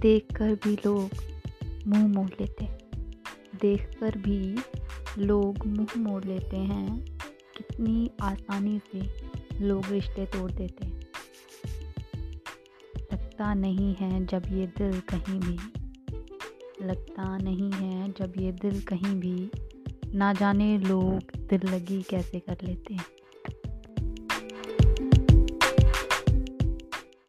देखकर भी लोग मुँह मोड़ लेते देखकर भी लोग मुँह मोड़ लेते हैं। कितनी आसानी से लोग रिश्ते तोड़ देते लगता नहीं है जब ये दिल कहीं भी। लगता नहीं है जब ये दिल कहीं भी। ना जाने लोग दिल लगी कैसे कर लेते हैं।